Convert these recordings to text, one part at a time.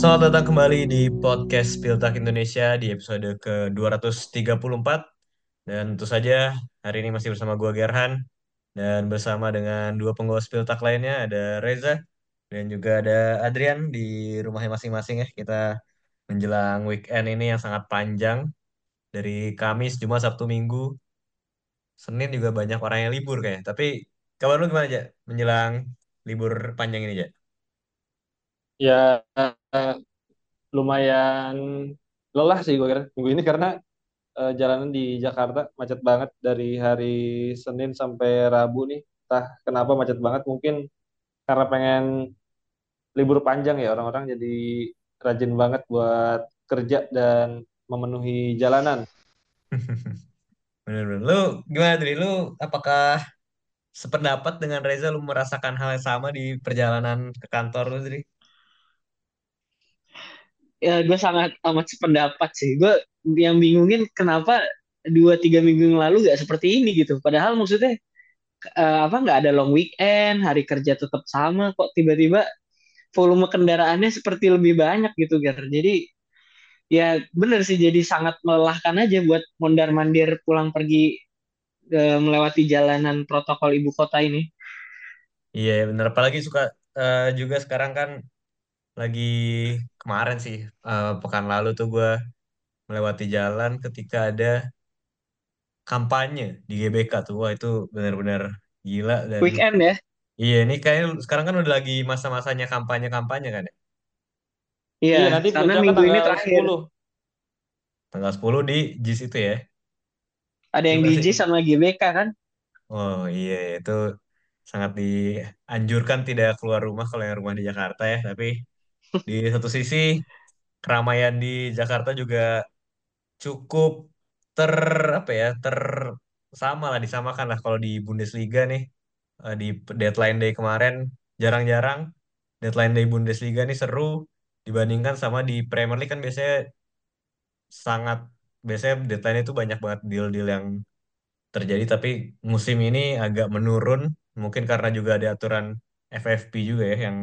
Selamat datang kembali di podcast Spiltak Indonesia di episode ke-234. Dan tentu saja hari ini masih bersama gua Gerhan dan bersama dengan dua penggawa Spiltak lainnya ada Reza dan juga ada Adrian di rumahnya masing-masing ya. Kita menjelang weekend ini yang sangat panjang dari Kamis, Jumat, Sabtu, Minggu, Senin juga banyak orang yang libur kayak. Tapi kabar lu gimana aja menjelang libur panjang ini aja? Ya lumayan lelah sih gue kira minggu ini karena eh, jalanan di Jakarta macet banget dari hari Senin sampai Rabu nih. Entah kenapa macet banget mungkin karena pengen libur panjang ya orang-orang jadi rajin banget buat kerja dan memenuhi jalanan. Bener-bener. Lu gimana Dri? Lu apakah sependapat dengan Reza? Lu merasakan hal yang sama di perjalanan ke kantor lu Dri? Ya gue sangat amat sependapat sih. Gue yang bingungin kenapa dua tiga minggu yang lalu gak seperti ini gitu. Padahal maksudnya eh, apa nggak ada long weekend hari kerja tetap sama kok tiba-tiba volume kendaraannya seperti lebih banyak gitu Gar jadi ya bener sih jadi sangat melelahkan aja buat mondar mandir pulang pergi eh, melewati jalanan protokol ibu kota ini. Iya, ya bener. Apalagi suka eh, juga sekarang kan lagi kemarin sih, eh, pekan lalu tuh gue melewati jalan ketika ada kampanye di GBK tuh. Wah itu bener-bener gila dan weekend ya iya ini kayaknya sekarang kan udah lagi masa-masanya kampanye-kampanye kan ya. iya Iya nanti karena puncaknya minggu ini tanggal terakhir 10. Tanggal 10 di JIS itu ya. ada yang Gimana sih? DJ sama GBK kan Oh iya, itu sangat dianjurkan tidak keluar rumah kalau yang rumah di Jakarta ya. Tapi di satu sisi keramaian di Jakarta juga cukup ter apa ya ter sama lah disamakan lah kalau di Bundesliga nih. Eh, di deadline day kemarin jarang-jarang deadline day Bundesliga nih seru dibandingkan sama di Premier League kan biasanya sangat biasanya deadline itu banyak banget deal-deal yang terjadi tapi musim ini agak menurun. Mungkin karena juga ada aturan FFP juga ya yang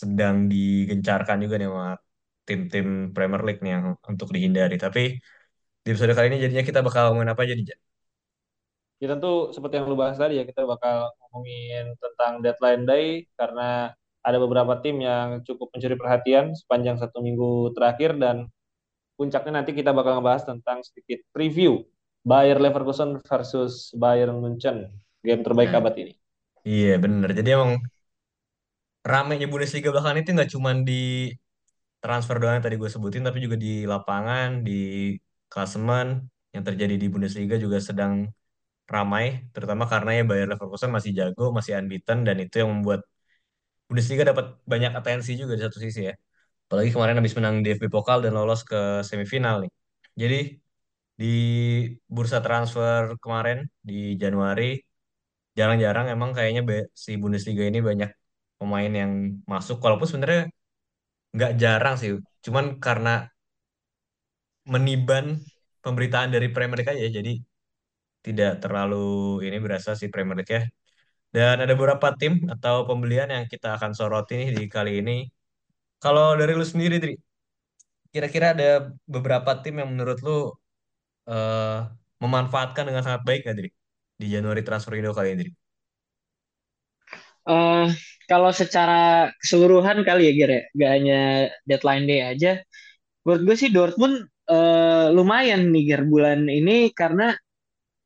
sedang digencarkan juga nih sama tim-tim Premier League nih yang untuk dihindari tapi di episode kali ini jadinya kita bakal ngomongin apa aja nih Ja? Ya tentu seperti yang lu bahas tadi ya kita bakal ngomongin tentang deadline day karena ada beberapa tim yang cukup mencuri perhatian sepanjang satu minggu terakhir dan puncaknya nanti kita bakal ngebahas tentang sedikit preview Bayer Leverkusen versus Bayern Munchen game terbaik Nah, abad ini. iya bener jadi emang ramenya Bundesliga belakangan itu nggak cuma di transfer doang yang tadi gue sebutin tapi juga di lapangan di klasemen yang terjadi di Bundesliga juga sedang ramai terutama karena ya Bayer Leverkusen masih jago masih unbeaten dan itu yang membuat Bundesliga dapat banyak atensi juga di satu sisi ya. Apalagi kemarin habis menang DFB Pokal dan lolos ke semifinal nih. Jadi di bursa transfer kemarin di Januari jarang-jarang emang kayaknya si Bundesliga ini banyak pemain yang masuk. Walaupun sebenarnya nggak jarang sih. Cuman karena meniban pemberitaan dari Premier League aja. Jadi tidak terlalu ini berasa si Premier League ya. Dan ada beberapa tim atau pembelian yang kita akan soroti nih di kali ini. Kalau dari lu sendiri, Dri, kira-kira ada beberapa tim yang menurut lu eh, memanfaatkan dengan sangat baik nggak, Dri? Di Januari transfer window kali ini, Dri? Eh, kalau secara keseluruhan kali ya, Gere, gak hanya deadline day aja. Menurut gue sih Dortmund eh, lumayan nih, Ger, bulan ini karena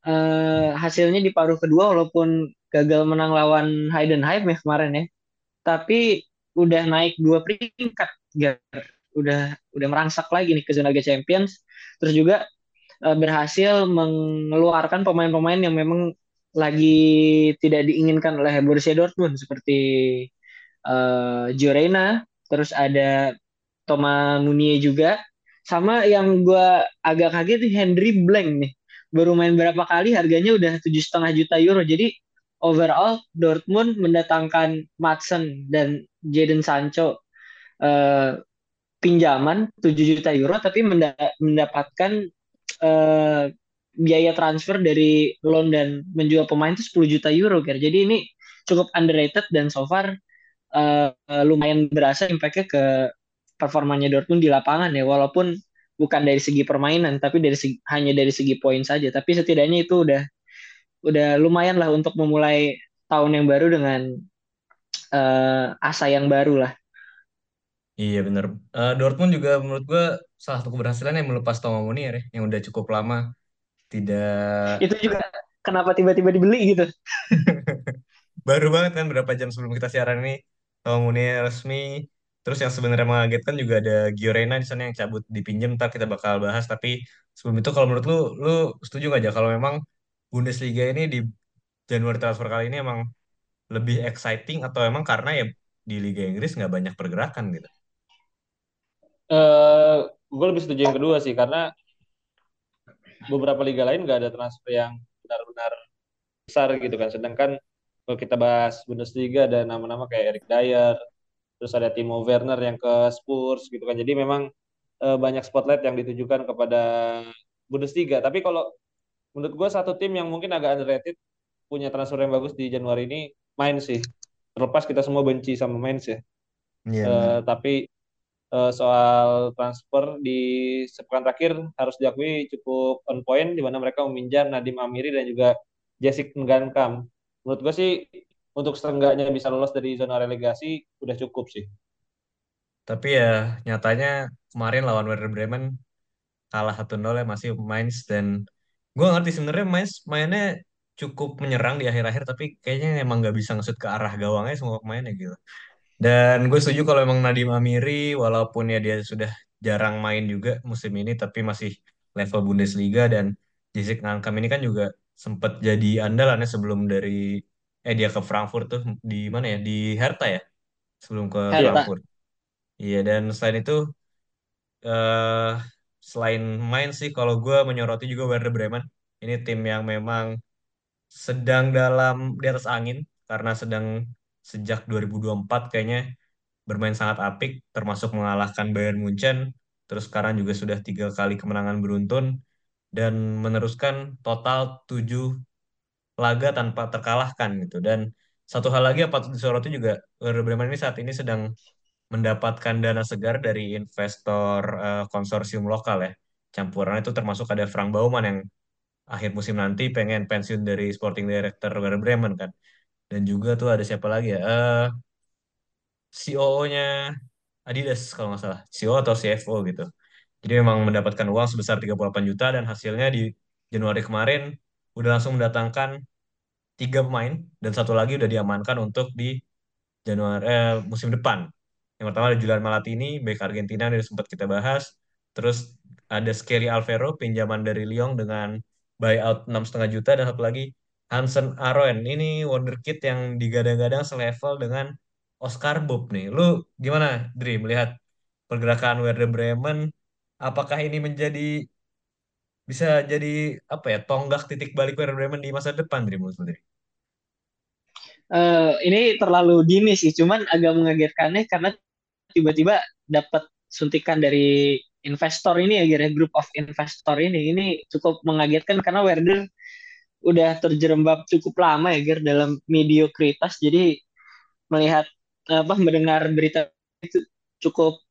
eh, hasilnya di paruh kedua walaupun gagal menang lawan Heidenheim ya kemarin ya. Tapi udah naik dua peringkat, Ger. Udah udah merangsak lagi nih ke zona Liga Champions. Terus juga eh, berhasil mengeluarkan pemain-pemain yang memang lagi tidak diinginkan oleh Borussia Dortmund seperti eh Gio Reyna, terus ada Thomas Meunier juga, sama yang gue agak kaget nih Henry Blank nih, baru main berapa kali harganya udah tujuh setengah juta euro. Jadi overall Dortmund mendatangkan Madsen dan Jadon Sancho eh, pinjaman 7 juta euro, tapi menda- mendapatkan eh, biaya transfer dari loan dan menjual pemain itu 10 juta euro, Ger. Jadi ini cukup underrated dan so far uh, lumayan berasa impactnya ke performanya Dortmund di lapangan ya walaupun bukan dari segi permainan tapi dari segi, hanya dari segi poin saja tapi setidaknya itu udah udah lumayan lah untuk memulai tahun yang baru dengan uh, asa yang baru lah Iya bener. Eh, Dortmund juga menurut gue salah satu keberhasilan yang melepas Thomas Muller ya, yang udah cukup lama tidak itu juga kenapa tiba-tiba dibeli gitu baru banget kan berapa jam sebelum kita siaran ini Muller resmi. Terus yang sebenarnya mengagetkan juga ada Gio Reyna di sana yang cabut dipinjam, ntar kita bakal bahas. Tapi sebelum itu kalau menurut lu, lu setuju nggak aja kalau memang Bundesliga ini di Januari transfer kali ini emang lebih exciting atau emang karena ya di Liga Inggris nggak banyak pergerakan gitu? uh, gue lebih setuju yang kedua sih karena beberapa liga lain nggak ada transfer yang benar-benar besar gitu kan. Sedangkan kalau kita bahas Bundesliga ada nama-nama kayak Eric Dyer, terus ada Timo Werner yang ke Spurs gitu kan. Jadi memang uh, banyak spotlight yang ditujukan kepada Bundesliga. Tapi kalau menurut gue satu tim yang mungkin agak underrated punya transfer yang bagus di Januari ini main sih. Terlepas kita semua benci sama main sih. Yeah, uh, tapi uh, soal transfer di sepekan terakhir harus diakui cukup on point di mana mereka meminjam Nadim Amiri dan juga Jessic Ngankam. Menurut gue sih untuk setengahnya bisa lolos dari zona relegasi udah cukup sih. Tapi ya nyatanya kemarin lawan Werder Bremen kalah 1-0 ya masih Mainz dan gue ngerti sebenarnya Mainz mainnya cukup menyerang di akhir-akhir tapi kayaknya emang nggak bisa ngesut ke arah gawangnya semua pemainnya gitu. Dan gue setuju kalau emang Nadiem Amiri, walaupun ya dia sudah jarang main juga musim ini, tapi masih level Bundesliga dan Jessica Nankam ini kan juga sempat jadi andalannya sebelum dari eh dia ke Frankfurt tuh di mana ya di Hertha ya sebelum ke Hertha. Frankfurt. Iya dan selain itu eh selain main sih kalau gue menyoroti juga Werder Bremen ini tim yang memang sedang dalam di atas angin karena sedang sejak 2024 kayaknya bermain sangat apik, termasuk mengalahkan Bayern Munchen, terus sekarang juga sudah tiga kali kemenangan beruntun, dan meneruskan total tujuh laga tanpa terkalahkan gitu. Dan satu hal lagi yang patut disoroti juga, Werder Bremen ini saat ini sedang mendapatkan dana segar dari investor uh, konsorsium lokal ya. Campuran itu termasuk ada Frank Baumann yang akhir musim nanti pengen pensiun dari sporting director Werder Bremen kan. Dan juga tuh ada siapa lagi ya? Uh, COO-nya Adidas kalau nggak salah, CEO atau CFO gitu. Jadi memang mendapatkan uang sebesar 38 juta dan hasilnya di Januari kemarin udah langsung mendatangkan tiga pemain dan satu lagi udah diamankan untuk di Januari eh, musim depan. Yang pertama ada Julian Malatini, back Argentina yang sempat kita bahas. Terus ada Skelly Alvaro, pinjaman dari Lyon dengan buyout enam setengah juta dan satu lagi Hansen Aroen. Ini wonderkid yang digadang-gadang selevel dengan Oscar Bob nih. Lu gimana, Dri, melihat pergerakan Werder Bremen? Apakah ini menjadi bisa jadi apa ya tonggak titik balik Werder Bremen di masa depan, Dri, menurut Dri? Uh, ini terlalu dini sih, cuman agak mengagetkannya karena tiba-tiba dapat suntikan dari investor ini ya, kira grup of investor ini, ini cukup mengagetkan karena Werder udah terjerembab cukup lama ya, Ger, dalam mediokritas. Jadi melihat apa mendengar berita itu cukup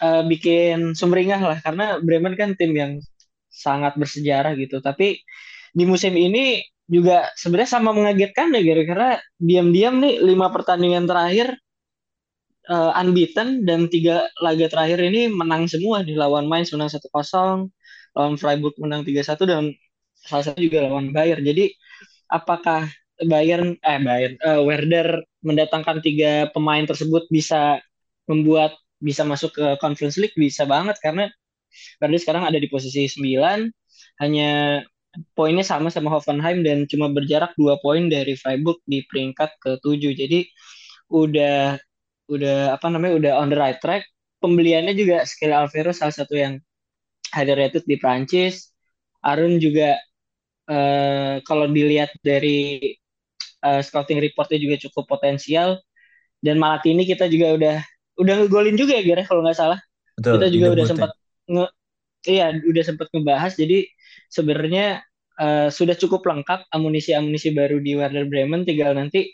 uh, bikin sumringah lah karena Bremen kan tim yang sangat bersejarah gitu. Tapi di musim ini juga sebenarnya sama mengagetkan deh gara karena diam-diam nih lima pertandingan terakhir uh, unbeaten dan tiga laga terakhir ini menang semua di lawan Mainz menang 1-0, lawan Freiburg menang 3-1 dan salah satu juga lawan Bayern. Jadi apakah Bayern eh Bayern uh, Werder mendatangkan tiga pemain tersebut bisa membuat bisa masuk ke Conference League? Bisa banget karena Werder sekarang ada di posisi 9 hanya poinnya sama sama Hoffenheim dan cuma berjarak dua poin dari Freiburg di peringkat ke-7 jadi udah udah apa namanya udah on the right track. Pembeliannya juga Skelly Alvaro salah satu yang highly rated di Prancis. Arun juga uh, kalau dilihat dari uh, scouting reportnya juga cukup potensial. Dan Malatini kita juga udah udah ngegolin juga ya Gere kalau nggak salah. Betul, kita juga udah sempat nge iya udah sempat ngebahas. Jadi sebenarnya uh, sudah cukup lengkap amunisi-amunisi baru di Werder Bremen. Tinggal nanti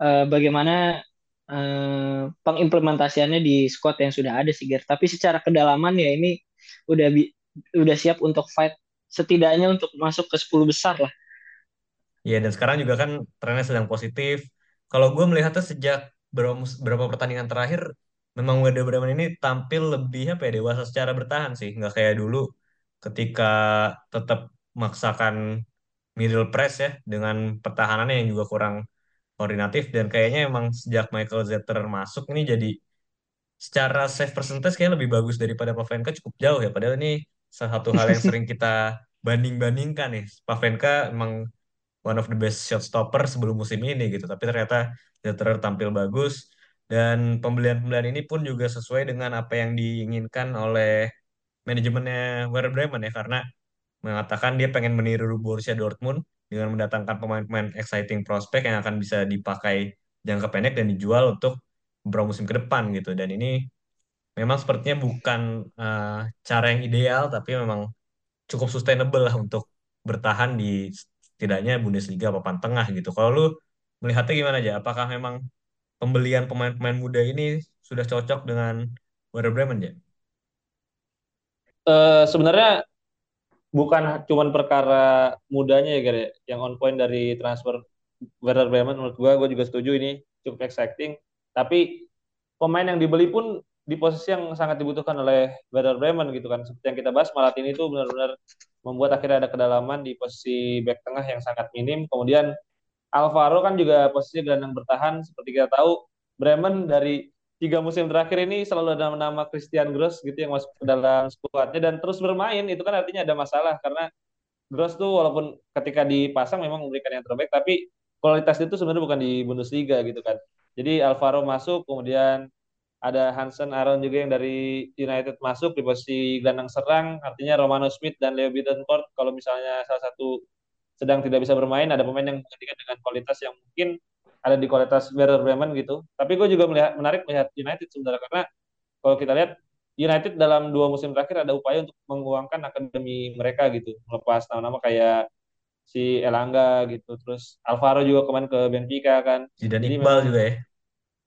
uh, bagaimana eh, pengimplementasiannya di squad yang sudah ada sih Ger. Tapi secara kedalaman ya ini udah bi- udah siap untuk fight setidaknya untuk masuk ke 10 besar lah. Iya, dan sekarang juga kan trennya sedang positif. Kalau gue melihatnya sejak beberapa, pertandingan terakhir, memang Werder Bremen ini tampil lebih apa ya, dewasa secara bertahan sih. Nggak kayak dulu ketika tetap maksakan middle press ya, dengan pertahanannya yang juga kurang koordinatif. Dan kayaknya emang sejak Michael Zetter masuk ini jadi secara save percentage kayak lebih bagus daripada Pavlenka cukup jauh ya. Padahal ini satu hal yang sering kita banding-bandingkan nih. Pavlenka emang one of the best shot stopper sebelum musim ini gitu. Tapi ternyata Zetterer tampil bagus dan pembelian-pembelian ini pun juga sesuai dengan apa yang diinginkan oleh manajemennya Werder Bremen ya karena mengatakan dia pengen meniru Borussia Dortmund dengan mendatangkan pemain-pemain exciting prospek yang akan bisa dipakai jangka pendek dan dijual untuk beberapa musim ke depan gitu. Dan ini memang sepertinya bukan eh, cara yang ideal tapi memang cukup sustainable lah untuk bertahan di setidaknya Bundesliga papan tengah gitu. Kalau lu melihatnya gimana aja? Apakah memang pembelian pemain-pemain muda ini sudah cocok dengan Werder Bremen ya? Eh, sebenarnya bukan cuman perkara mudanya ya, Gar, ya. Yang on point dari transfer Werder Bremen menurut gua, gua juga setuju ini cukup exciting. Tapi pemain yang dibeli pun di posisi yang sangat dibutuhkan oleh Werder Bremen gitu kan. Seperti yang kita bahas, Malatini itu benar-benar membuat akhirnya ada kedalaman di posisi back tengah yang sangat minim. Kemudian Alvaro kan juga posisi gelandang bertahan. Seperti kita tahu, Bremen dari tiga musim terakhir ini selalu ada nama Christian Gross gitu yang masuk ke dalam skuadnya dan terus bermain. Itu kan artinya ada masalah karena Gross tuh walaupun ketika dipasang memang memberikan yang terbaik, tapi kualitas itu sebenarnya bukan di Bundesliga gitu kan. Jadi Alvaro masuk, kemudian ada Hansen Aaron juga yang dari United masuk di posisi gelandang serang, artinya Romano Smith dan Leo Bittencourt kalau misalnya salah satu sedang tidak bisa bermain, ada pemain yang menggantikan dengan kualitas yang mungkin ada di kualitas Werder Bremen gitu. Tapi gue juga melihat menarik melihat United sebenarnya karena kalau kita lihat United dalam dua musim terakhir ada upaya untuk menguangkan akademi mereka gitu, melepas nama-nama kayak si Elanga gitu, terus Alvaro juga kemarin ke Benfica kan. Zidane Jadi Iqbal memang juga ya.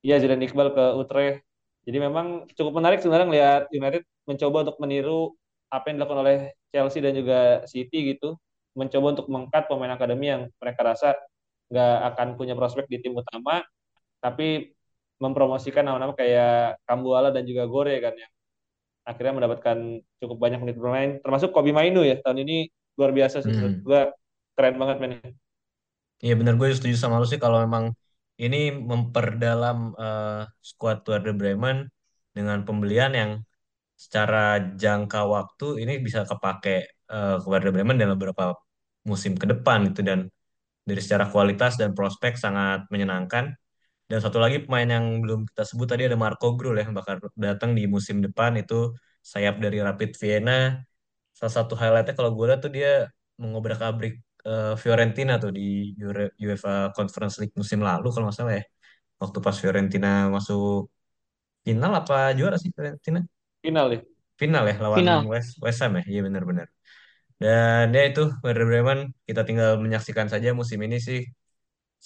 Iya, Zidane Iqbal ke Utrecht. Jadi memang cukup menarik sebenarnya lihat United mencoba untuk meniru apa yang dilakukan oleh Chelsea dan juga City gitu. Mencoba untuk mengkat pemain akademi yang mereka rasa nggak akan punya prospek di tim utama, tapi mempromosikan nama-nama kayak Kambuala dan juga Gore kan yang akhirnya mendapatkan cukup banyak menit bermain. Termasuk Kobi Mainu ya tahun ini luar biasa sih Hmm. gua keren banget mainnya. Iya benar gue setuju sama lu sih kalau memang ini memperdalam eh, skuad Werder Bremen dengan pembelian yang secara jangka waktu ini bisa kepake eh, ke Werder Bremen dalam beberapa musim ke depan gitu dan dari secara kualitas dan prospek sangat menyenangkan. Dan satu lagi pemain yang belum kita sebut tadi ada Marco Grul ya, yang bakal datang di musim depan itu sayap dari Rapid Vienna. Salah satu highlightnya kalau gue lihat tuh dia mengobrak-abrik eh, Fiorentina tuh di UEFA Conference League musim lalu kalau nggak salah ya. Waktu pas Fiorentina masuk final apa juara sih Fiorentina? Final ya. Final ya lawan Final. West West Ham ya. Iya benar-benar. Dan ya itu Werder Bremen kita tinggal menyaksikan saja musim ini sih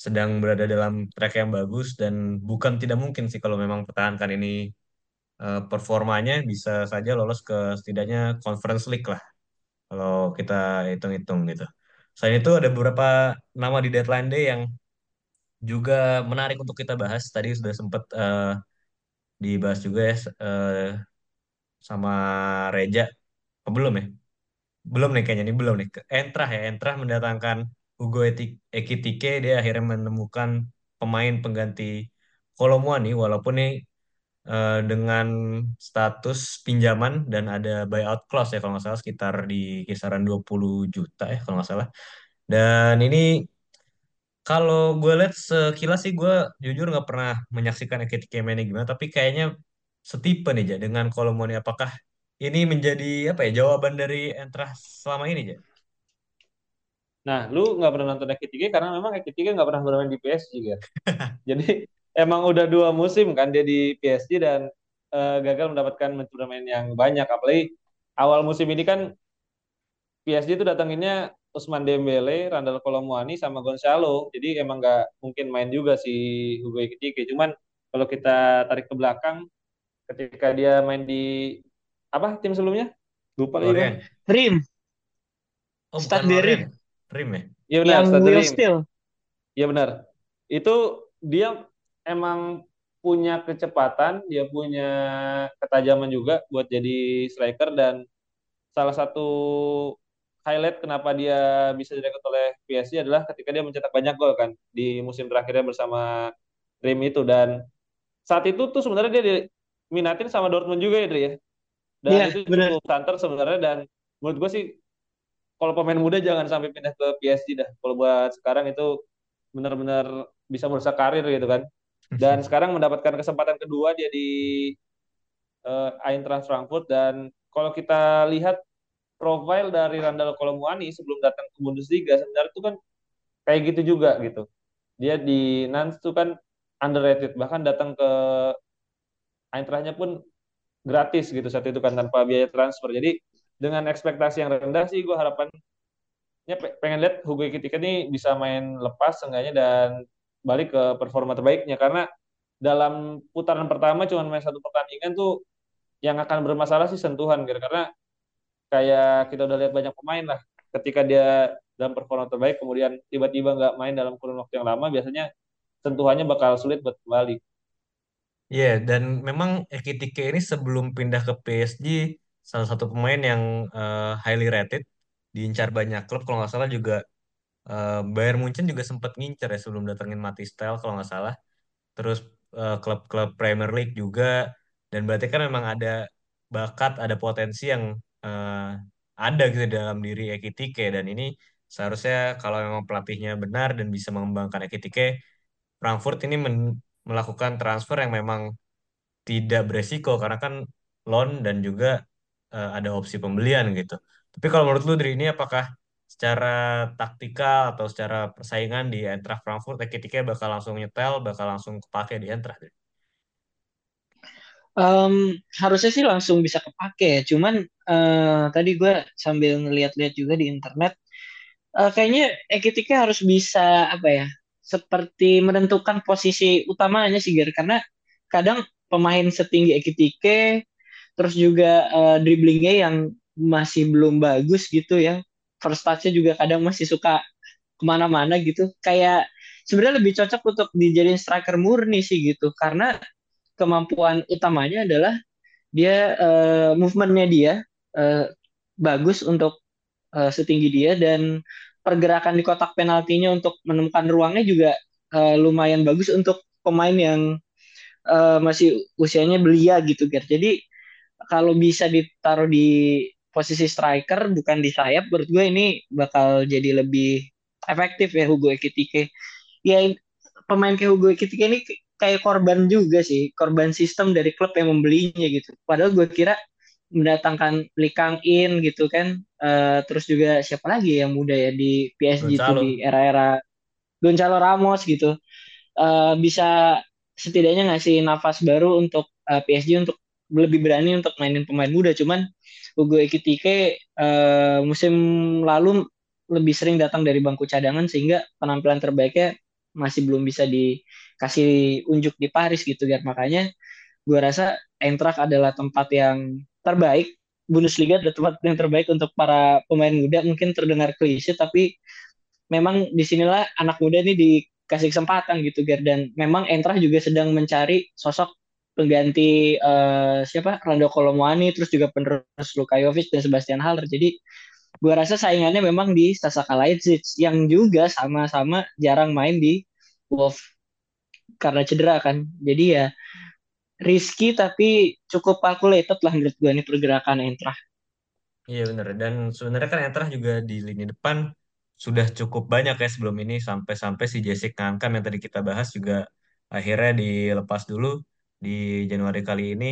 sedang berada dalam track yang bagus dan bukan tidak mungkin sih kalau memang pertahankan ini eh, performanya bisa saja lolos ke setidaknya Conference League lah kalau kita hitung-hitung gitu. Selain itu ada beberapa nama di deadline day yang juga menarik untuk kita bahas. Tadi sudah sempat eh, dibahas juga ya eh, sama Reja. Oh, belum ya? Belum nih kayaknya ini belum nih. Entrah ya, Entrah mendatangkan Hugo Ekitike dia akhirnya menemukan pemain pengganti Kolomuani walaupun nih eh, dengan status pinjaman dan ada buyout clause ya kalau nggak salah sekitar di kisaran 20 juta ya kalau nggak salah. Dan ini kalau gue lihat sekilas sih gue jujur nggak pernah menyaksikan Ekitike mainnya gimana tapi kayaknya setipe nih Ja dengan Kolomuani apakah ini menjadi apa ya jawaban dari Entrah selama ini Ja? Nah, lu nggak pernah nonton Ekitike karena memang Ekitike nggak pernah bermain di PSG kan. Jadi emang udah dua musim kan dia di PSG dan eh, gagal mendapatkan menit bermain yang banyak. Apalagi awal musim ini kan PSG itu datanginnya Ousmane Dembele, Randal Kolo Muani sama Gonzalo. Jadi emang nggak mungkin main juga si Hugo Ekitike. Cuman kalau kita tarik ke belakang ketika dia main di apa tim sebelumnya? Lupa lagi. Rim, Oh. Rim. Rim ya? Iya benar, yang. Iya benar. Itu dia emang punya kecepatan, dia punya ketajaman juga buat jadi striker dan salah satu highlight kenapa dia bisa direkrut oleh PSG adalah ketika dia mencetak banyak gol kan di musim terakhirnya bersama Rim itu dan saat itu tuh sebenarnya dia diminatin sama Dortmund juga ya Dri ya. Dan Iya, itu benar. cukup santer sebenarnya dan menurut gue sih kalau pemain muda jangan sampai pindah ke PSG dah. Kalau buat sekarang itu benar-benar bisa merusak karir gitu kan. Dan sekarang mendapatkan kesempatan kedua dia di eh, Eintracht Frankfurt dan kalau kita lihat profil dari Randall Kolomuani sebelum datang ke Bundesliga sebenarnya itu kan kayak gitu juga gitu. Dia di Nantes tuh kan underrated bahkan datang ke Eintrachtnya pun gratis gitu saat itu kan tanpa biaya transfer. Jadi dengan ekspektasi yang rendah sih gue harapannya pe- pengen lihat Hugo Ekitike ini bisa main lepas seenggaknya dan balik ke performa terbaiknya karena dalam putaran pertama cuma main satu pertandingan tuh yang akan bermasalah sih sentuhan gitu karena kayak kita udah lihat banyak pemain lah ketika dia dalam performa terbaik kemudian tiba-tiba nggak main dalam kurun waktu yang lama biasanya sentuhannya bakal sulit buat kembali. Iya, dan memang Ekitike ini sebelum pindah ke PSG, salah satu pemain yang eh, highly rated, diincar banyak klub. Kalau nggak salah juga eh, Bayern Munchen juga sempat ngincer ya sebelum datengin Style kalau nggak salah. Terus eh, klub-klub Premier League juga. Dan berarti kan memang ada bakat, ada potensi yang eh, ada gitu dalam diri Ekitike. Dan ini seharusnya kalau memang pelatihnya benar dan bisa mengembangkan Ekitike, Frankfurt ini melakukan transfer yang memang tidak beresiko karena kan loan dan juga eh, ada opsi pembelian gitu. Tapi kalau menurut lu Dri, ini apakah secara taktikal atau secara persaingan di Eintracht Frankfurt Ekitike bakal langsung nyetel, bakal langsung kepake di Eintracht? Em, harusnya sih langsung bisa kepake. Cuman eh, tadi gue sambil ngeliat-liat juga di internet, eh, kayaknya Ekitike harus bisa apa ya, seperti menentukan posisi utamanya sih, Ger. Karena kadang pemain setinggi Ekitike, terus juga eh, dribblingnya yang masih belum bagus gitu ya. First touch-nya juga kadang masih suka ke mana-mana gitu. Kayak sebenarnya lebih cocok untuk dijadiin striker murni sih gitu. Karena kemampuan utamanya adalah dia eh, movementnya dia eh, bagus untuk eh, setinggi dia dan pergerakan di kotak penaltinya untuk menemukan ruangnya juga eh, lumayan bagus untuk pemain yang eh, masih usianya belia gitu Ger. Jadi kalau bisa ditaruh di posisi striker bukan di sayap menurut gue ini bakal jadi lebih efektif ya Hugo Ekitike. Ya pemain kayak Hugo Ekitike ini kayak korban juga sih, korban sistem dari klub yang membelinya gitu. Padahal gue kira mendatangkan Lee Kang In gitu kan, Eh, terus juga siapa lagi yang muda ya di PSG itu di era-era Gonzalo Ramos gitu, Eh, bisa setidaknya ngasih nafas baru untuk eh, PSG untuk lebih berani untuk mainin pemain muda. Cuman Hugo Ekitike eh, musim lalu lebih sering datang dari bangku cadangan sehingga penampilan terbaiknya masih belum bisa dikasih unjuk di Paris gitu kan. Makanya gue rasa Eintracht adalah tempat yang terbaik. Bundesliga adalah tempat yang terbaik untuk para pemain muda. Mungkin terdengar klise, tapi memang di sinilah anak muda ini dikasih kesempatan gitu, Ger. Dan memang Eintracht juga sedang mencari sosok pengganti eh, siapa Rando Kolomuani, terus juga penerus Luka Jovic dan Sebastian Haller. Jadi gue rasa saingannya memang di Sasa Kalajdzic yang juga sama-sama jarang main di Wolf karena cedera kan. Jadi ya risky tapi cukup calculated lah menurut gue ini pergerakan Eintracht. Iya bener. Dan sebenarnya kan Eintracht juga di lini depan sudah cukup banyak ya sebelum ini sampai-sampai si Jessica Ngankam yang tadi kita bahas juga akhirnya dilepas dulu di Januari kali ini.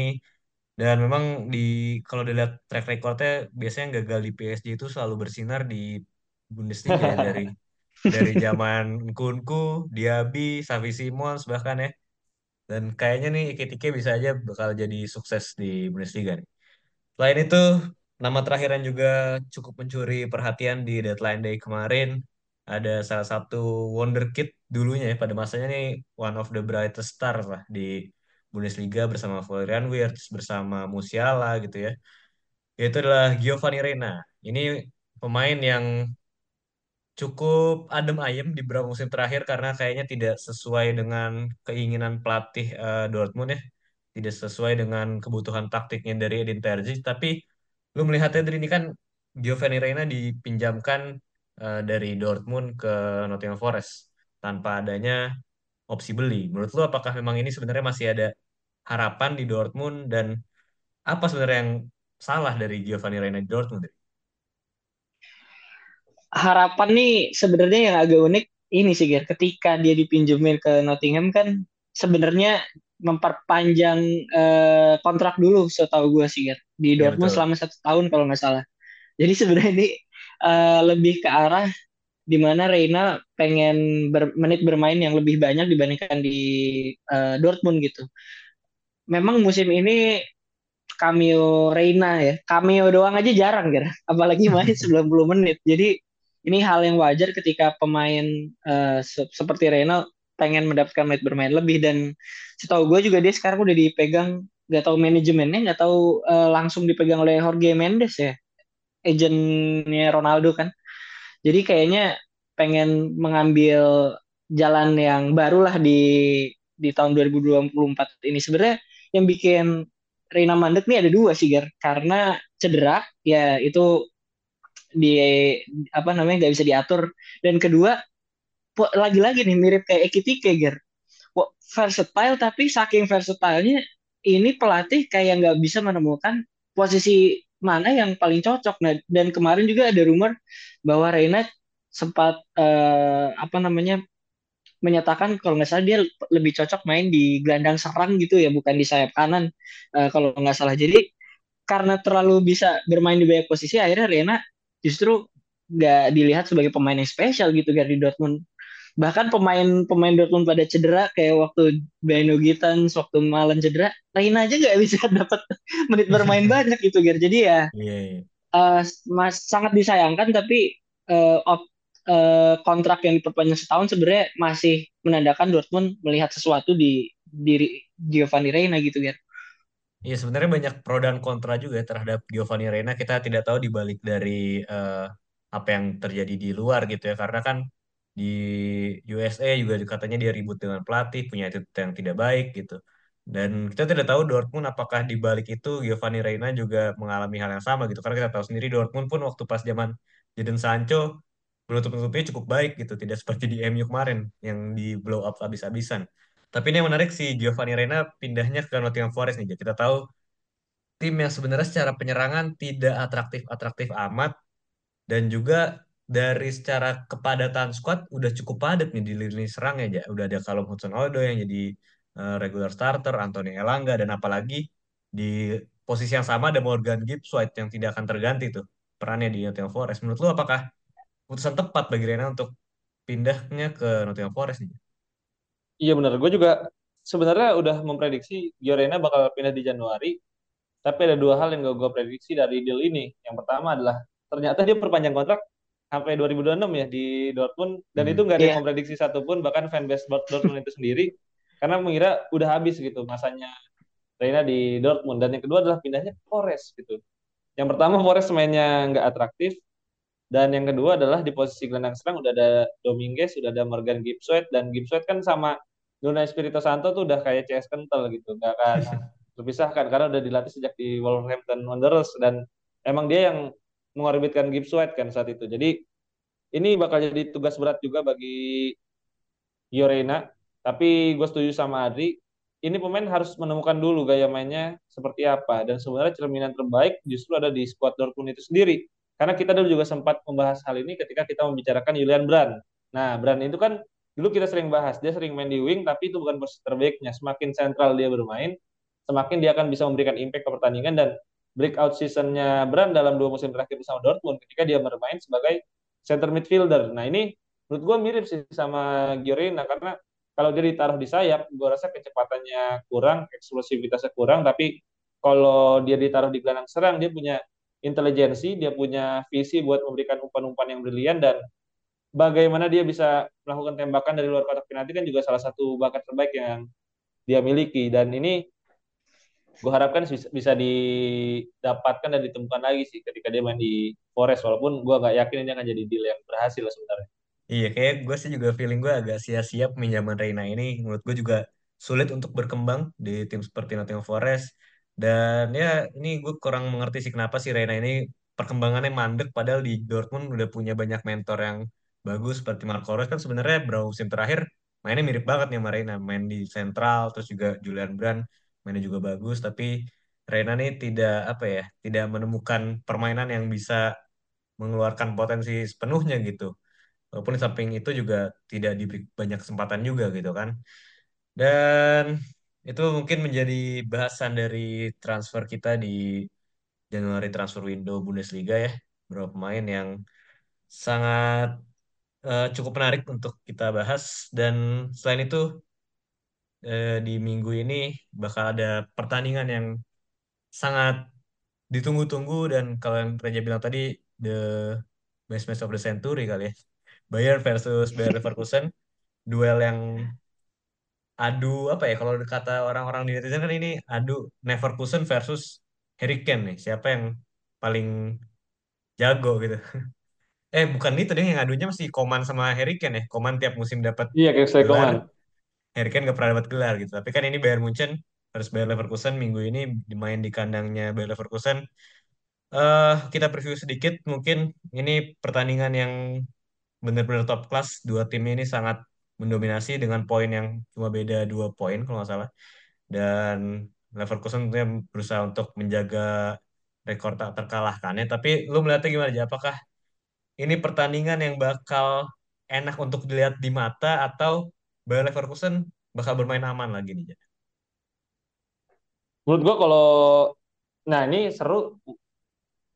Dan memang di kalau dilihat track recordnya biasanya yang gagal di PSG itu selalu bersinar di Bundesliga ya dari dari zaman Nkunku, Diaby, Xavi Simons bahkan ya. Dan kayaknya nih Ekitike bisa aja bakal jadi sukses di Bundesliga nih. Selain itu, nama terakhir yang juga cukup mencuri perhatian di deadline day kemarin ada salah satu wonderkid dulunya ya pada masanya nih one of the brightest star lah di Bundesliga bersama Florian Wirtz bersama Musiala gitu ya. Itu adalah Giovanni Reina. Ini pemain yang cukup adem ayem di beberapa musim terakhir karena kayaknya tidak sesuai dengan keinginan pelatih eh, Dortmund ya. Tidak sesuai dengan kebutuhan taktiknya dari Edin Terzic. Tapi lu melihatnya dari ini kan Giovanni Reina dipinjamkan eh, dari Dortmund ke Nottingham Forest tanpa adanya opsi beli. Menurut lu apakah memang ini sebenarnya masih ada harapan di Dortmund dan apa sebenarnya yang salah dari Giovanni Reina di Dortmund? harapan nih sebenarnya yang agak unik ini sih Ger. Ketika dia dipinjemin ke Nottingham kan sebenarnya memperpanjang eh, kontrak dulu setahu gue sih Ger. Di Ya Dortmund betul. selama satu tahun kalau nggak salah. Jadi sebenarnya ini eh, lebih ke arah di mana Reina pengen ber, menit bermain yang lebih banyak dibandingkan di eh, Dortmund gitu. Memang musim ini cameo Reina ya. Cameo doang aja jarang kan. Apalagi main 90 menit. Jadi ini hal yang wajar ketika pemain uh, se seperti Reina pengen mendapatkan menit bermain lebih dan setahu gue juga dia sekarang udah dipegang nggak tahu manajemennya nggak tahu uh, langsung dipegang oleh Jorge Mendes ya agentnya Ronaldo kan jadi kayaknya pengen mengambil jalan yang baru lah di di tahun 2024 ini sebenarnya yang bikin Reina mandek nih ada dua sih Gar karena cedera ya itu di apa namanya nggak bisa diatur. Dan kedua lagi-lagi nih mirip kayak Ekitike Gar versatile tapi saking versatilenya ini pelatih kayak nggak bisa menemukan posisi mana yang paling cocok. Nah dan kemarin juga ada rumor bahwa Reina sempat uh, apa namanya menyatakan kalau nggak salah dia lebih cocok main di gelandang serang gitu ya bukan di sayap kanan uh, kalau nggak salah. Jadi karena terlalu bisa bermain di banyak posisi akhirnya Rena justru nggak dilihat sebagai pemain yang spesial gitu di Dortmund. Bahkan pemain-pemain Dortmund pada cedera kayak waktu Beno Gittens waktu Malen cedera Reina aja nggak bisa dapat menit bermain banyak gitu Ger. Jadi ya yeah, yeah. Uh, mas sangat disayangkan tapi uh, op, uh, kontrak yang diperpanjang setahun sebenarnya masih menandakan Dortmund melihat sesuatu di diri Giovanni Reina gitu Ger Iya sebenarnya banyak pro dan kontra juga terhadap Giovanni Reina. Kita tidak tahu di balik dari uh, apa yang terjadi di luar gitu ya. Karena kan di USA juga katanya dia ribut dengan pelatih, punya attitude yang tidak baik gitu. Dan kita tidak tahu Dortmund apakah di balik itu Giovanni Reina juga mengalami hal yang sama gitu. Karena kita tahu sendiri Dortmund pun waktu pas zaman Jadon Sancho menutup-nutupnya cukup baik gitu. Tidak seperti di MU kemarin yang di blow up habis-habisan. Tapi ini yang menarik si Giovanni Reina pindahnya ke Nottingham Forest nih. Kita tahu tim yang sebenarnya secara penyerangan tidak atraktif-atraktif amat dan juga dari secara kepadatan squad udah cukup padat nih di lini serang ya. Udah ada Callum Hudson-Odoi yang jadi uh, regular starter, Anthony Elanga dan apalagi di posisi yang sama ada Morgan Gibbs White yang tidak akan terganti tuh perannya di Nottingham Forest. Menurut lu apakah putusan tepat bagi Reina untuk pindahnya ke Nottingham Forest nih? Iya benar, gue juga sebenarnya udah memprediksi Giorena bakal pindah di Januari, tapi ada dua hal yang gak gue prediksi dari deal ini. Yang pertama adalah ternyata dia perpanjang kontrak sampai 2026 ya di Dortmund dan hmm. itu nggak ada yeah. yang memprediksi satupun bahkan fanbase Dortmund itu sendiri karena mengira udah habis gitu masanya Reina di Dortmund dan yang kedua adalah pindahnya ke Forest gitu. Yang pertama Forest mainnya nggak atraktif dan yang kedua adalah di posisi gelandang serang udah ada Dominguez, udah ada Morgan Gibbs White dan Gibbs White kan sama Nuno Espirito Santo tuh udah kayak CS kental gitu, nggak akan terpisahkan karena udah dilatih sejak di Wolverhampton Wanderers dan emang dia yang mengorbitkan Gibbs White kan saat itu. Jadi ini bakal jadi tugas berat juga bagi Giorena. Tapi gue setuju sama Adri, ini pemain harus menemukan dulu gaya mainnya seperti apa. Dan sebenarnya cerminan terbaik justru ada di squad Dortmund itu sendiri. Karena kita dulu juga sempat membahas hal ini ketika kita membicarakan Julian Brand. Nah, Brand itu kan dulu kita sering bahas, dia sering main di wing, tapi itu bukan posisi terbaiknya. Semakin sentral dia bermain, semakin dia akan bisa memberikan impact ke pertandingan dan breakout seasonnya Brand dalam dua musim terakhir bersama Dortmund ketika dia bermain sebagai center midfielder. Nah ini menurut gue mirip sih sama Giorena karena kalau dia ditaruh di sayap, gue rasa kecepatannya kurang, eksplosivitasnya kurang, tapi kalau dia ditaruh di gelandang serang, dia punya intelijensi, dia punya visi buat memberikan umpan-umpan yang brilian dan bagaimana dia bisa melakukan tembakan dari luar kotak penalti kan juga salah satu bakat terbaik yang dia miliki dan ini gue harapkan bisa, didapatkan dan ditemukan lagi sih ketika dia main di Forest walaupun gue nggak yakin ini akan jadi deal yang berhasil sebenarnya. Iya, kayak gue sih juga feeling gue agak sia-sia pinjaman Reina ini. Menurut gue juga sulit untuk berkembang di tim seperti Nottingham Forest. Dan ya ini gue kurang mengerti sih kenapa sih Reina ini perkembangannya mandek. Padahal di Dortmund udah punya banyak mentor yang bagus seperti Marco Reus kan sebenarnya beberapa musim terakhir mainnya mirip banget nih sama Reina. Main di sentral, terus juga Julian Brand mainnya juga bagus. Tapi Reina nih tidak apa ya, tidak menemukan permainan yang bisa mengeluarkan potensi sepenuhnya gitu. Walaupun di samping itu juga tidak diberi banyak kesempatan juga gitu kan. Dan itu mungkin menjadi bahasan dari transfer kita di Januari transfer window Bundesliga ya. Beberapa pemain yang sangat uh, cukup menarik untuk kita bahas. Dan selain itu uh, di minggu ini bakal ada pertandingan yang sangat ditunggu-tunggu dan kalau yang Reja bilang tadi the best match of the century kali ya. Bayern versus Bayer Leverkusen duel yang adu apa ya kalau kata orang-orang di netizen kan ini adu Leverkusen versus Harry Kane nih. Siapa yang paling jago gitu? Eh bukan itu deh yang adunya masih Koman sama Harry Kane ya. Koman tiap musim dapat iya kayak Koman Harry Kane gak pernah dapat gelar gitu. Tapi kan ini Bayern Munchen harus Bayer Leverkusen. Minggu ini dimain di kandangnya Bayer Leverkusen. Uh, kita preview sedikit. Mungkin ini pertandingan yang benar-benar top kelas. Dua tim ini sangat mendominasi dengan poin yang cuma beda dua poin kalau nggak salah. Dan Leverkusen tentunya berusaha untuk menjaga rekor tak terkalahkannya. Tapi lu melihatnya gimana aja? Apakah ini pertandingan yang bakal enak untuk dilihat di mata atau Bayer Leverkusen bakal bermain aman lagi nih? Menurut gua kalau nah ini seru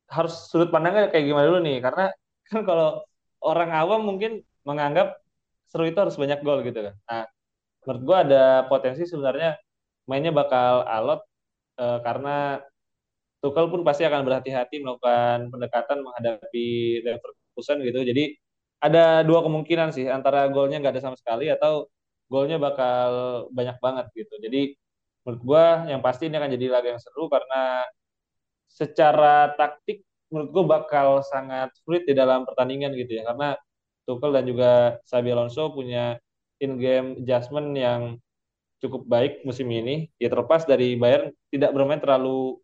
harus sudut pandangnya kayak gimana dulu nih karena kan kalau orang awam mungkin menganggap seru itu harus banyak gol gitu kan. Nah, menurut gue ada potensi sebenarnya mainnya bakal alot e, karena Tuchel pun pasti akan berhati-hati melakukan pendekatan menghadapi Leverkusen gitu. Jadi ada dua kemungkinan sih antara golnya nggak ada sama sekali atau golnya bakal banyak banget gitu. Jadi menurut gue yang pasti ini akan jadi laga yang seru karena secara taktik menurut gue bakal sangat sulit di dalam pertandingan gitu ya karena Tuchel dan juga Xabi Alonso punya in game adjustment yang cukup baik musim ini ya terlepas dari Bayern tidak bermain terlalu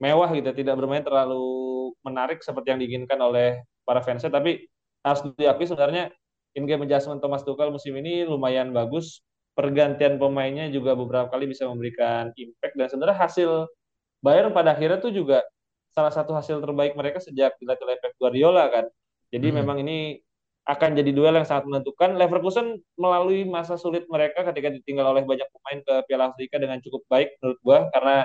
mewah gitu tidak bermain terlalu menarik seperti yang diinginkan oleh para fansnya tapi harus diakui sebenarnya in game adjustment Thomas Tuchel musim ini lumayan bagus pergantian pemainnya juga beberapa kali bisa memberikan impact dan sebenarnya hasil Bayern pada akhirnya tuh juga salah satu hasil terbaik mereka sejak dilatih oleh Pep Guardiola kan. Jadi hmm. memang ini akan jadi duel yang sangat menentukan. Leverkusen melalui masa sulit mereka ketika ditinggal oleh banyak pemain ke Piala Afrika dengan cukup baik menurut gua karena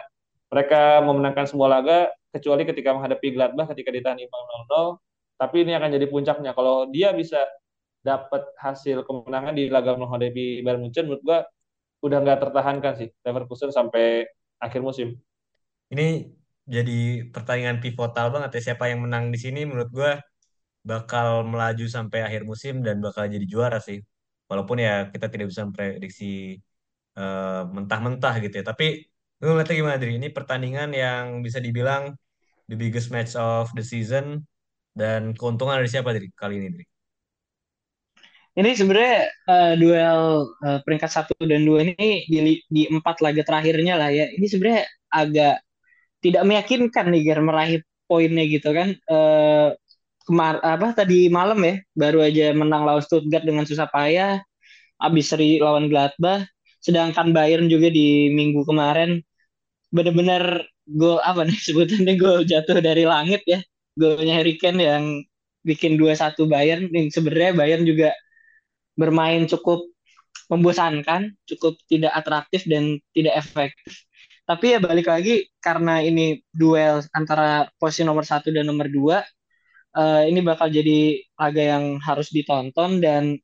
mereka memenangkan semua laga kecuali ketika menghadapi Gladbach ketika ditahan imbang 0-0. Tapi ini akan jadi puncaknya kalau dia bisa dapat hasil kemenangan di laga menghadapi Bayern Munchen menurut gua udah nggak tertahankan sih Leverkusen sampai akhir musim. Ini jadi pertandingan pivotal banget ya siapa yang menang di sini menurut gue bakal melaju sampai akhir musim dan bakal jadi juara sih walaupun ya kita tidak bisa memprediksi uh, mentah-mentah gitu ya tapi lu ngeliatnya gimana Dri? Ini pertandingan yang bisa dibilang the biggest match of the season dan keuntungan dari siapa Dri kali ini Dri? Ini sebenarnya uh, duel uh, peringkat satu dan dua ini di, di empat laga terakhirnya lah ya. Ini sebenarnya agak tidak meyakinkan nih Ger meraih poinnya gitu kan. Uh, kemar apa tadi malam ya baru aja menang lawan Stuttgart dengan susah payah abis seri lawan Gladbach. Sedangkan Bayern juga di minggu kemarin benar-benar gol apa nih sebutannya gol jatuh dari langit ya. Golnya Harry Kane yang bikin 2-1 Bayern. Yang sebenarnya Bayern juga bermain cukup membosankan cukup tidak atraktif dan tidak efektif. Tapi ya balik lagi karena ini duel antara posisi nomor satu dan nomor dua, uh, ini bakal jadi laga yang harus ditonton dan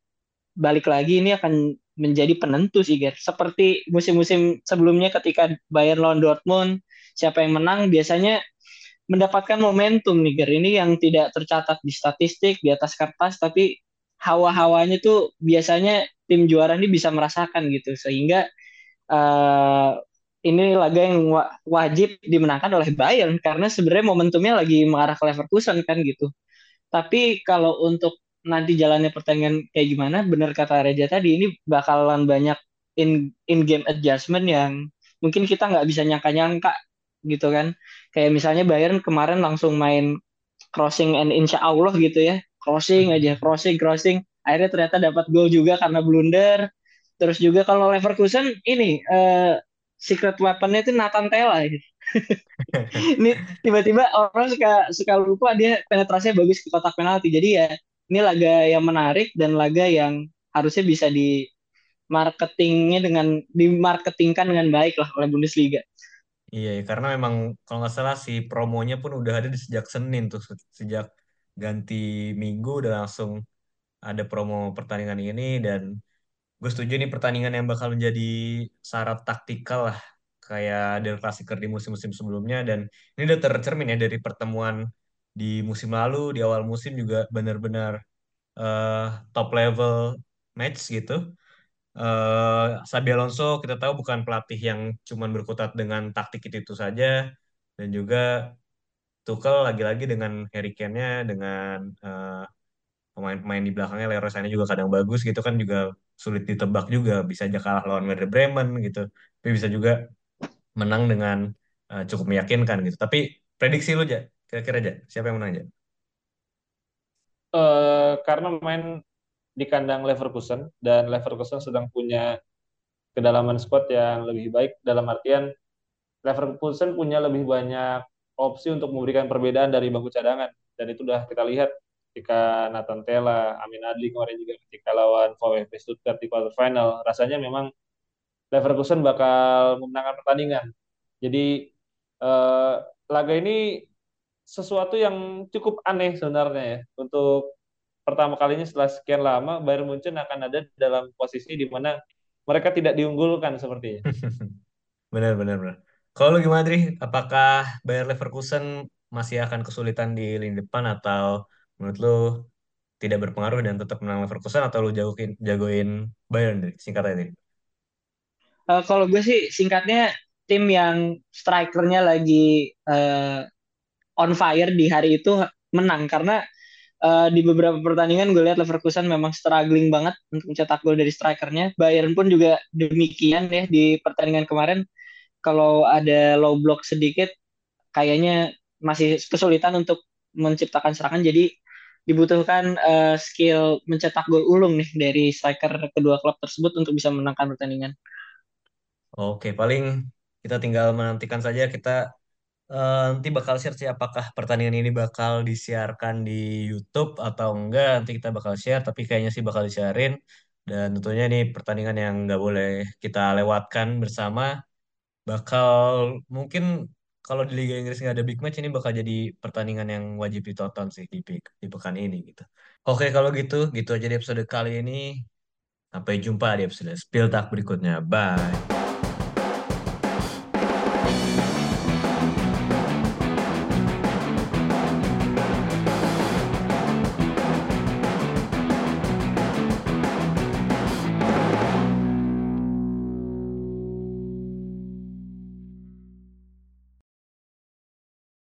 balik lagi ini akan menjadi penentu sih Ger. Seperti musim-musim sebelumnya ketika Bayern lawan Dortmund, siapa yang menang biasanya mendapatkan momentum nih Ger. Ini yang tidak tercatat di statistik, di atas kertas, tapi hawa-hawanya tuh biasanya tim juara ini bisa merasakan gitu sehingga uh, ini laga yang wajib dimenangkan oleh Bayern karena sebenarnya momentumnya lagi mengarah ke Leverkusen kan gitu. Tapi kalau untuk nanti jalannya pertandingan kayak gimana, benar kata Reja tadi ini bakalan banyak in in game adjustment yang mungkin kita nggak bisa nyangka-nyangka gitu kan. Kayak misalnya Bayern kemarin langsung main crossing and insya Allah gitu ya, crossing aja, crossing, crossing. Akhirnya ternyata dapat gol juga karena blunder. Terus juga kalau Leverkusen ini uh, secret weaponnya itu Nathan Tella. ini tiba-tiba orang suka suka lupa dia penetrasinya bagus ke kotak penalti. Jadi ya ini laga yang menarik dan laga yang harusnya bisa di marketingnya dengan dimarketingkan dengan baik lah oleh Bundesliga. Iya, karena memang kalau nggak salah si promonya pun udah ada di sejak Senin tuh, sejak ganti Minggu udah langsung ada promo pertandingan ini dan gue setuju nih pertandingan yang bakal menjadi syarat taktikal lah kayak Del Clasico di musim-musim sebelumnya dan ini udah tercermin ya dari pertemuan di musim lalu di awal musim juga benar-benar uh, top level match gitu. Uh, Xabi Alonso kita tahu bukan pelatih yang cuman berkutat dengan taktik itu, itu saja dan juga Tuchel lagi-lagi dengan Harry Kane-nya dengan uh, pemain-pemain di belakangnya Leroy Sané juga kadang bagus gitu kan juga sulit ditebak juga. Bisa aja kalah lawan Werder Bremen gitu. Tapi bisa juga menang dengan uh, cukup meyakinkan gitu. Tapi prediksi lu aja kira-kira aja siapa yang menang aja uh, karena main di kandang Leverkusen dan Leverkusen sedang punya kedalaman squad yang lebih baik. Dalam artian Leverkusen punya lebih banyak opsi untuk memberikan perbedaan dari bangku cadangan. Dan itu udah kita lihat ketika Nathan Tella, Amin Adli kemarin juga ketika lawan VfB Stuttgart di quarter final, rasanya memang Leverkusen bakal memenangkan pertandingan. Jadi eh, laga ini sesuatu yang cukup aneh sebenarnya ya untuk pertama kalinya setelah sekian lama Bayern Munchen akan ada dalam posisi di mana mereka tidak diunggulkan sepertinya. benar benar benar. Kalau lu gimana Dri? Apakah Bayern Leverkusen masih akan kesulitan di lini depan atau menurut lu tidak berpengaruh dan tetap menang Leverkusen atau lu jagoin jagoin Bayern deh singkatnya ini? Uh, kalau gue sih singkatnya tim yang strikernya lagi uh, on fire di hari itu menang karena uh, di beberapa pertandingan gue lihat Leverkusen memang struggling banget untuk mencetak gol dari strikernya. Bayern pun juga demikian ya di pertandingan kemarin. Kalau ada low block sedikit, kayaknya masih kesulitan untuk menciptakan serangan. Jadi dibutuhkan uh, skill mencetak gol ulung nih dari striker kedua klub tersebut untuk bisa menangkan pertandingan. Oke, paling kita tinggal menantikan saja kita uh, nanti bakal share sih apakah pertandingan ini bakal disiarkan di YouTube atau enggak. Nanti kita bakal share, tapi kayaknya sih bakal disiarin. Dan tentunya ini pertandingan yang nggak boleh kita lewatkan bersama. Bakal mungkin kalau di Liga Inggris nggak ada big match ini bakal jadi pertandingan yang wajib ditonton sih di, di pekan ini gitu. Oke kalau gitu, gitu aja di episode kali ini. Sampai jumpa di episode Spill Talk berikutnya. Bye.